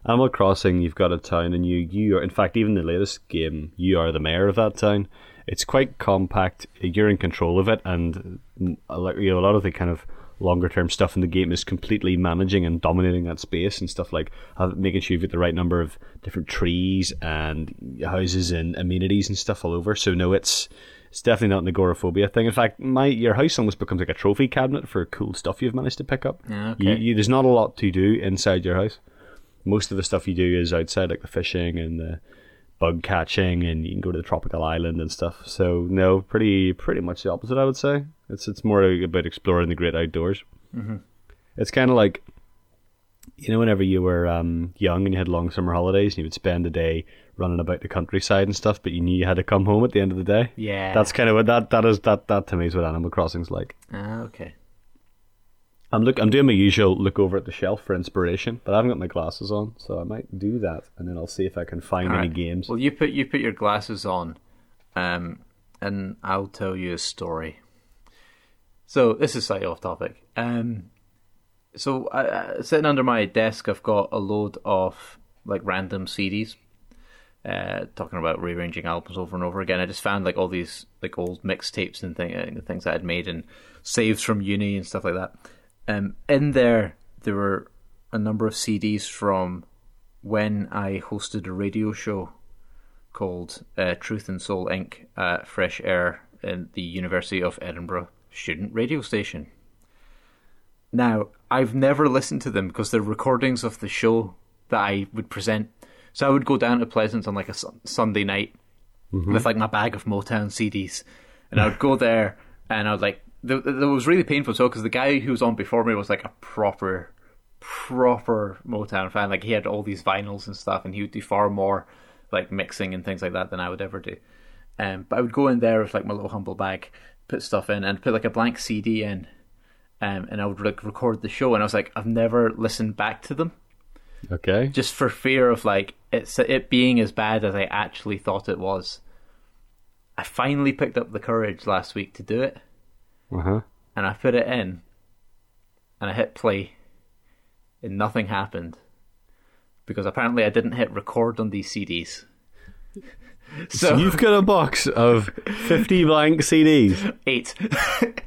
Animal Crossing, you've got a town, and you, you are. In fact, even the latest game, you are the mayor of that town. It's quite compact. You're in control of it, and mm, you know, a lot of the kind of longer term stuff in the game is completely managing and dominating that space and stuff like making sure you've got the right number of different trees and houses and amenities and stuff all over. So no, it's it's definitely not an agoraphobia thing. In fact, my your house almost becomes like a trophy cabinet for cool stuff you've managed to pick up. Yeah, You, okay. you, there's not a lot to do inside your house. Most of the stuff you do is outside, like the fishing and the bug catching, and you can go to the tropical island and stuff. So no, pretty pretty much the opposite, I would say. It's it's more about exploring the great outdoors. Mm-hmm. It's kind of like you know, whenever you were um, young and you had long summer holidays, and you would spend the day running about the countryside and stuff, but you knew you had to come home at the end of the day. Yeah. That's kind of what that that is. That that to me is what Animal Crossing's like. Ah, okay. I'm look. I'm doing my usual look over at the shelf for inspiration, but I haven't got my glasses on, so I might do that, and then I'll see if I can find any games. Well, you put you put your glasses on, um, and I'll tell you a story. So this is slightly off topic. Um, so uh, sitting under my desk, I've got a load of like random CDs. Uh, talking about rearranging albums over and over again. I just found like all these like old mixtapes and thing, uh, things that I'd made and saves from uni and stuff like that. Um, in there, there were a number of CDs from when I hosted a radio show called uh, Truth and Soul Inc. at Fresh Air in the University of Edinburgh student radio station. Now, I've never listened to them because they're recordings of the show that I would present. So I would go down to Pleasance on like a sun- Sunday night with like my bag of Motown CDs, and I would go there and I would like. It was really painful so because the guy who was on before me was like a proper, proper Motown fan. Like he had all these vinyls and stuff, and he would do far more like mixing and things like that than I would ever do. Um, but I would go in there with like my little humble bag, put stuff in, and put like a blank CD in, um, and I would like record the show, and I was like, I've never listened back to them Okay. just for fear of like it's it being as bad as I actually thought it was. I finally picked up the courage last week to do it, Uh huh. and I put it in, and I hit play, and nothing happened because apparently I didn't hit record on these CDs. So, So you've got a box of fifty blank CDs. eight.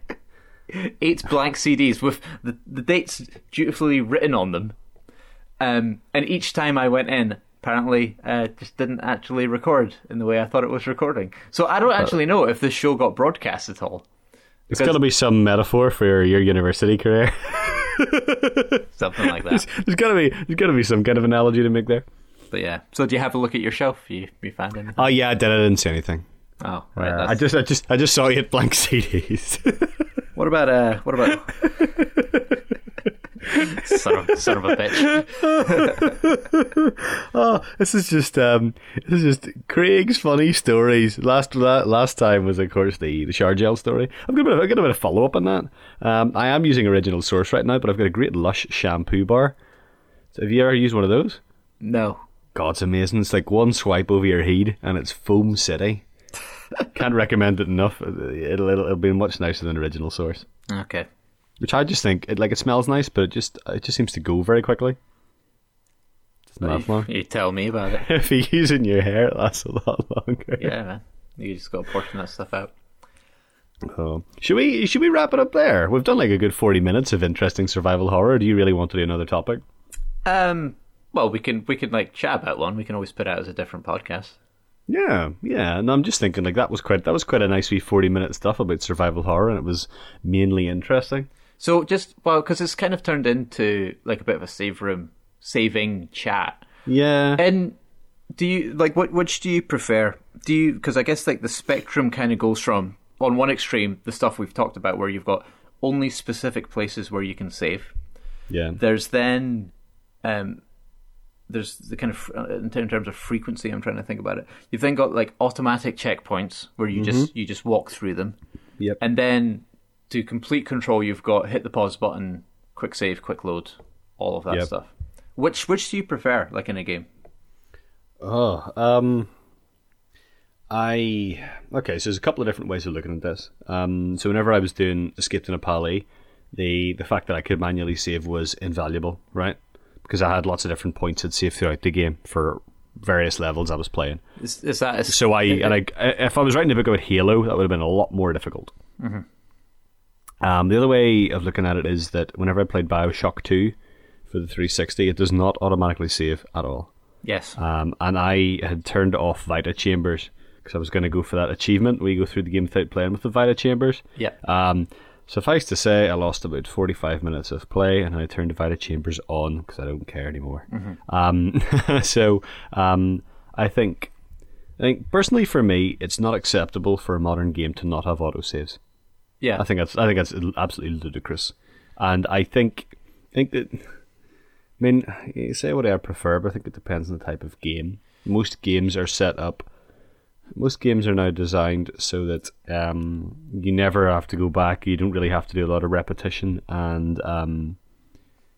eight blank CDs with the, the dates dutifully written on them. Um, and each time I went in, apparently, uh, just didn't actually record in the way I thought it was recording. So I don't actually know if this show got broadcast at all. It's got to be some metaphor for your, university career. Something like that. there's got to be there's got to be some kind of analogy to make there. but yeah. So do you have a look at your shelf? You you found anything? Oh yeah, I did. I didn't see anything. Oh, right. Uh, I just I just I just saw you hit blank CDs. What about uh? What about? son of son of a bitch. oh, this is just um, this is just Craig's funny stories. Last la- last time was of course the the Shargel story. I've got a bit of, I've got a bit of follow up on that. Um, I am using original source right now, but I've got a great Lush shampoo bar. So have you ever used one of those? No. God, it's amazing. It's like one swipe over your head, and it's foam city. Can't recommend it enough. It'll, it'll it'll be much nicer than original source. Okay. Which I just think it like it smells nice, but it just it just seems to go very quickly. Long. You tell me about it. if you use it in your hair, it lasts a lot longer. Yeah, man. You just got to portion that stuff out. Oh. Should we should we wrap it up there? We've done like a good forty minutes of interesting survival horror. Do you really want to do another topic? Um. Well, we can we can like chat about one. We can always put out as a different podcast. Yeah, yeah. And I'm just thinking like that was quite that was quite a nice wee forty minute stuff about survival horror, and it was mainly interesting. So just well, because it's kind of turned into like a bit of a save room saving chat. Yeah. And do you like what? Which do you prefer? Do you because I guess like the spectrum kind of goes from on one extreme the stuff we've talked about where you've got only specific places where you can save. yeah. There's then um, there's the kind of uh, in terms of frequency. I'm trying to think about it. You've then got like automatic checkpoints where you just you just walk through them, Yep. and then to complete control, you've got hit the pause button, quick save, quick load, all of that Yep. stuff. Which which do you prefer, like in a game? Oh, um, I okay. So there's a couple of different ways of looking at this. Um, so whenever I was doing Escape to Napoli, the the fact that I could manually save was invaluable, right? Because I had lots of different points I'd save throughout the game for various levels I was playing. Is, is that is, So I and I, if I was writing a book about Halo, that would have been a lot more difficult. Um, the other way of looking at it is that whenever I played Bioshock Two for the 360, it does not automatically save at all. yes, Um, and I had turned off Vita Chambers because I was going to go for that achievement where you go through the game without playing with the Vita Chambers. yeah, Um, suffice to say, I lost about 45 minutes of play and I turned the Vita Chambers on because I don't care anymore. Um, so um, I think, I think personally for me, it's not acceptable for a modern game to not have autosaves. Yeah. I think that's I think that's absolutely ludicrous, and I think I think that I mean you say what I prefer, but I think it depends on the type of game. Most games are set up. Most games are now designed so that um, you never have to go back. You don't really have to do a lot of repetition, and um,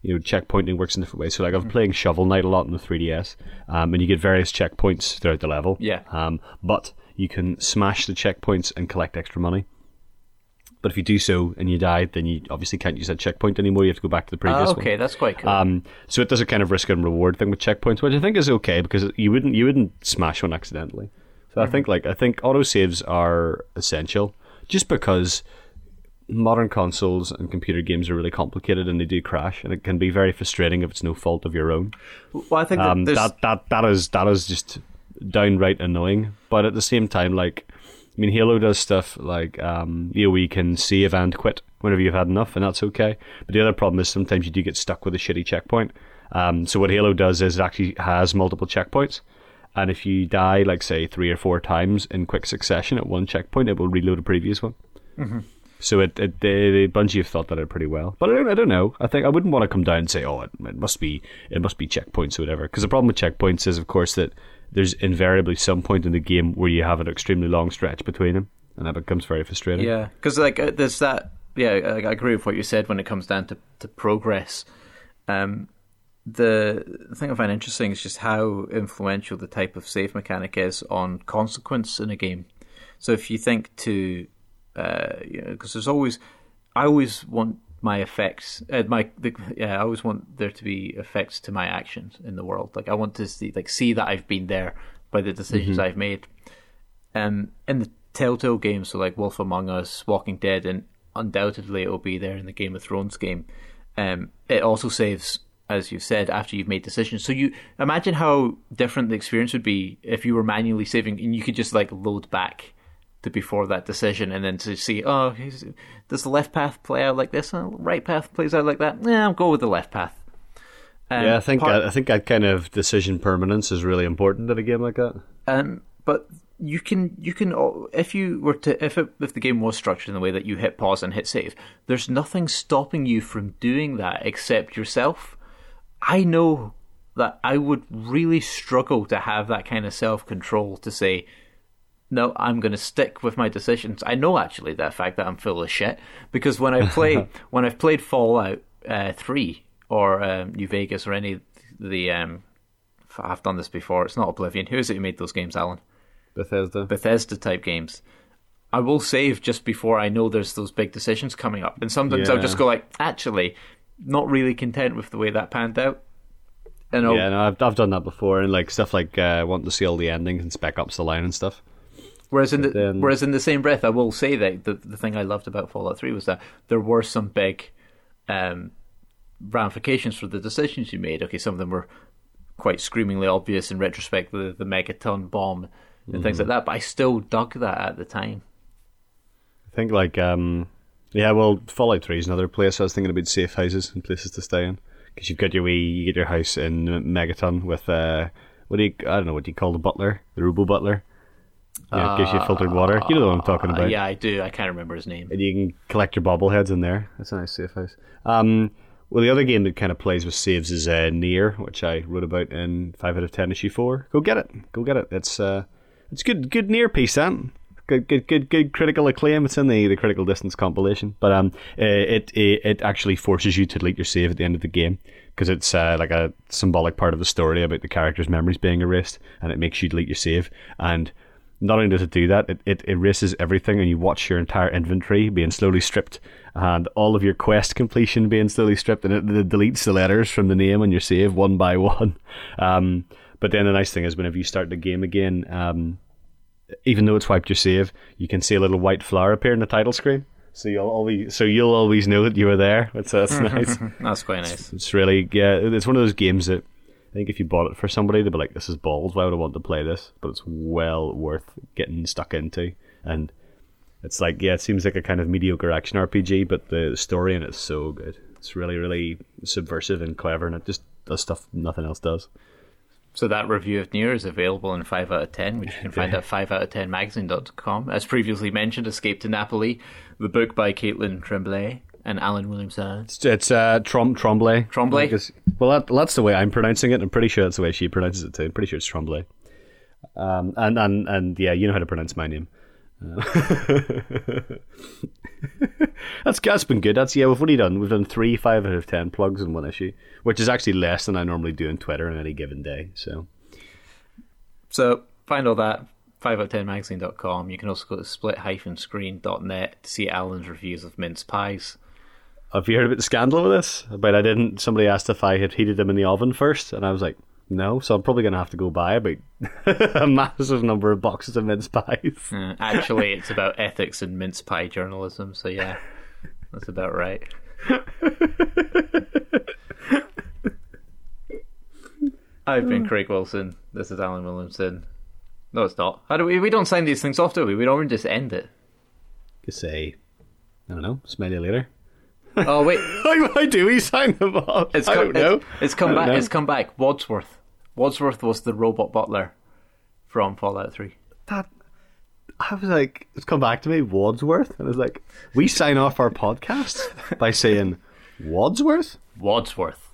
you know checkpointing works in different ways. So like I'm playing Shovel Knight a lot in the 3DS, um, and you get various checkpoints throughout the level. Yeah. Um, but you can smash the checkpoints and collect extra money. But if you do so and you die, then you obviously can't use that checkpoint anymore. You have to go back to the previous one. okay, that's quite cool. Um, so it does a kind of risk and reward thing with checkpoints, which I think is okay because you wouldn't you wouldn't smash one accidentally. So I think like I think autosaves are essential just because modern consoles and computer games are really complicated and they do crash and it can be very frustrating if it's no fault of your own. well, I think that Um, that that that is that is just downright annoying. But at the same time, like I mean, Halo does stuff like um, you know, we can save and quit whenever you've had enough, and that's okay. But the other problem is sometimes you do get stuck with a shitty checkpoint. Um, so what Halo does is it actually has multiple checkpoints, and if you die, like say three or four times in quick succession at one checkpoint, it will reload a previous one. So it, it they, they Bungie have thought that out pretty well, but I don't, I don't know. I think I wouldn't want to come down and say, oh, it, it must be it must be checkpoints or whatever. Because the problem with checkpoints is, of course, that there's invariably some point in the game where you have an extremely long stretch between them, and that becomes very frustrating. Yeah, because like uh, there's that yeah, I, I agree with what you said when it comes down to to progress. Um, the thing I find interesting is just how influential the type of save mechanic is on consequence in a game. So if you think to, uh, you know, because there's always, I always want my effects, uh, my the, yeah, I always want there to be effects to my actions in the world. Like I want to see, like see that I've been there by the decisions I've made. Um, in the Telltale games, so like Wolf Among Us, Walking Dead, and undoubtedly it will be there in the Game of Thrones game. Um, it also saves, as you said, after you've made decisions. So you imagine how different the experience would be if you were manually saving and you could just like load back to before that decision and then to see, oh, does the left path play out like this? Oh, right path plays out like that. Yeah, I'll go with the left path. Um, yeah, I think part- I, I think that kind of decision permanence is really important in a game like that. Um, but you can you can if you were to if it, if the game was structured in the way that you hit pause and hit save, there's nothing stopping you from doing that except yourself. I know that I would really struggle to have that kind of self control to say. No, I'm going to stick with my decisions. I know actually the fact that I'm full of shit because when I play when I've played Fallout uh, three or um, New Vegas or any of the um, I've done this before. It's not Oblivion. Who is it who made those games, Alan? Bethesda. Bethesda type games. I will save just before I know there's those big decisions coming up, and sometimes I'll just go like, actually, not really content with the way that panned out. And I'll, yeah, no, I've I've done that before, and like stuff like uh, wanting to see all the endings and spec ups the line and stuff. Whereas in the then- whereas in the same breath, I will say that the the thing I loved about Fallout Three was that there were some big um, ramifications for the decisions you made. Okay, some of them were quite screamingly obvious in retrospect, the the megaton bomb and things like that. But I still dug that at the time. I think like um, yeah, well, Fallout Three is another place I was thinking about safe houses and places to stay in because you've got your wee, you get your house in Megaton with uh, what do you I don't know what do you call the butler, the Robo Butler. Yeah, it gives you filtered water. You know what I'm talking Uh, about. yeah, I do. I can't remember his name. and you can collect your bobbleheads in there. That's a nice safe house. Um, well, the other game that kind of plays with saves is uh, Nier, which I wrote about in five out of ten issue four. Go get it, go get it. It's uh, it's good, good Nier piece, then. Good, good, good, good critical acclaim. It's in the, the critical distance compilation, but um, uh, it, it it actually forces you to delete your save at the end of the game because it's uh, like a symbolic part of the story about the character's memories being erased, and it makes you delete your save and not only does it do that, it, it erases everything and you watch your entire inventory being slowly stripped and all of your quest completion being slowly stripped and it, it deletes the letters from the name on your save one by one. Um, but then the nice thing is whenever you start the game again, um, even though it's wiped your save, you can see a little white flower appear in the title screen. So you'll always so you'll always know that you were there. That's that's nice. That's quite nice. It's really yeah. It's one of those games that I think if you bought it for somebody, they'd be like, "This is balls. Why would I want to play this?" But it's well worth getting stuck into. And it's like yeah, it seems like a kind of mediocre action RPG, but the, story in it's so good. It's really really subversive and clever, and it just does stuff nothing else does. So that review of Nier is available in 5 out of 10, which you can find at 5 out of 10 magazine.com. As previously mentioned, Escape to Napoli, the book by Caitlin Tremblay and Alan Williamson. It's, it's uh, Trom. Tremblay? I guess- well, that, that's the way I'm pronouncing it. I'm pretty sure that's the way she pronounces it too. I'm pretty sure it's Tremblay. Um, and, and, and yeah, you know how to pronounce my name. Uh, that's that's been good. That's yeah. We've only done we've done three five out of ten plugs in one issue, which is actually less than I normally do on Twitter on any given day. So So find all that 5 out of 10 magazine.com. You can also go to split-screen.net to see Alan's reviews of mince pies. Have you heard about the scandal with this? But I didn't. Somebody asked if I had heated them in the oven first, and I was like, no. So I'm probably gonna have to go buy about a massive number of boxes of mince pies. Uh, actually, it's about ethics and mince pie journalism, so yeah, that's about right. I've been Craig Wilson. This is Alan Williamson. No, it's not. How do we? We don't sign these things off, do we? We don't just end it. Just say, I don't know. Smell you later. Oh wait, Why, why do we sign them off? it's I come, don't know. It's, it's come back. know. It's come back. Wadsworth. Wadsworth was the robot butler from Fallout Three. that. I was like, it's come back to me, Wadsworth, and I was like, we sign off our podcast by saying Wadsworth. Wadsworth.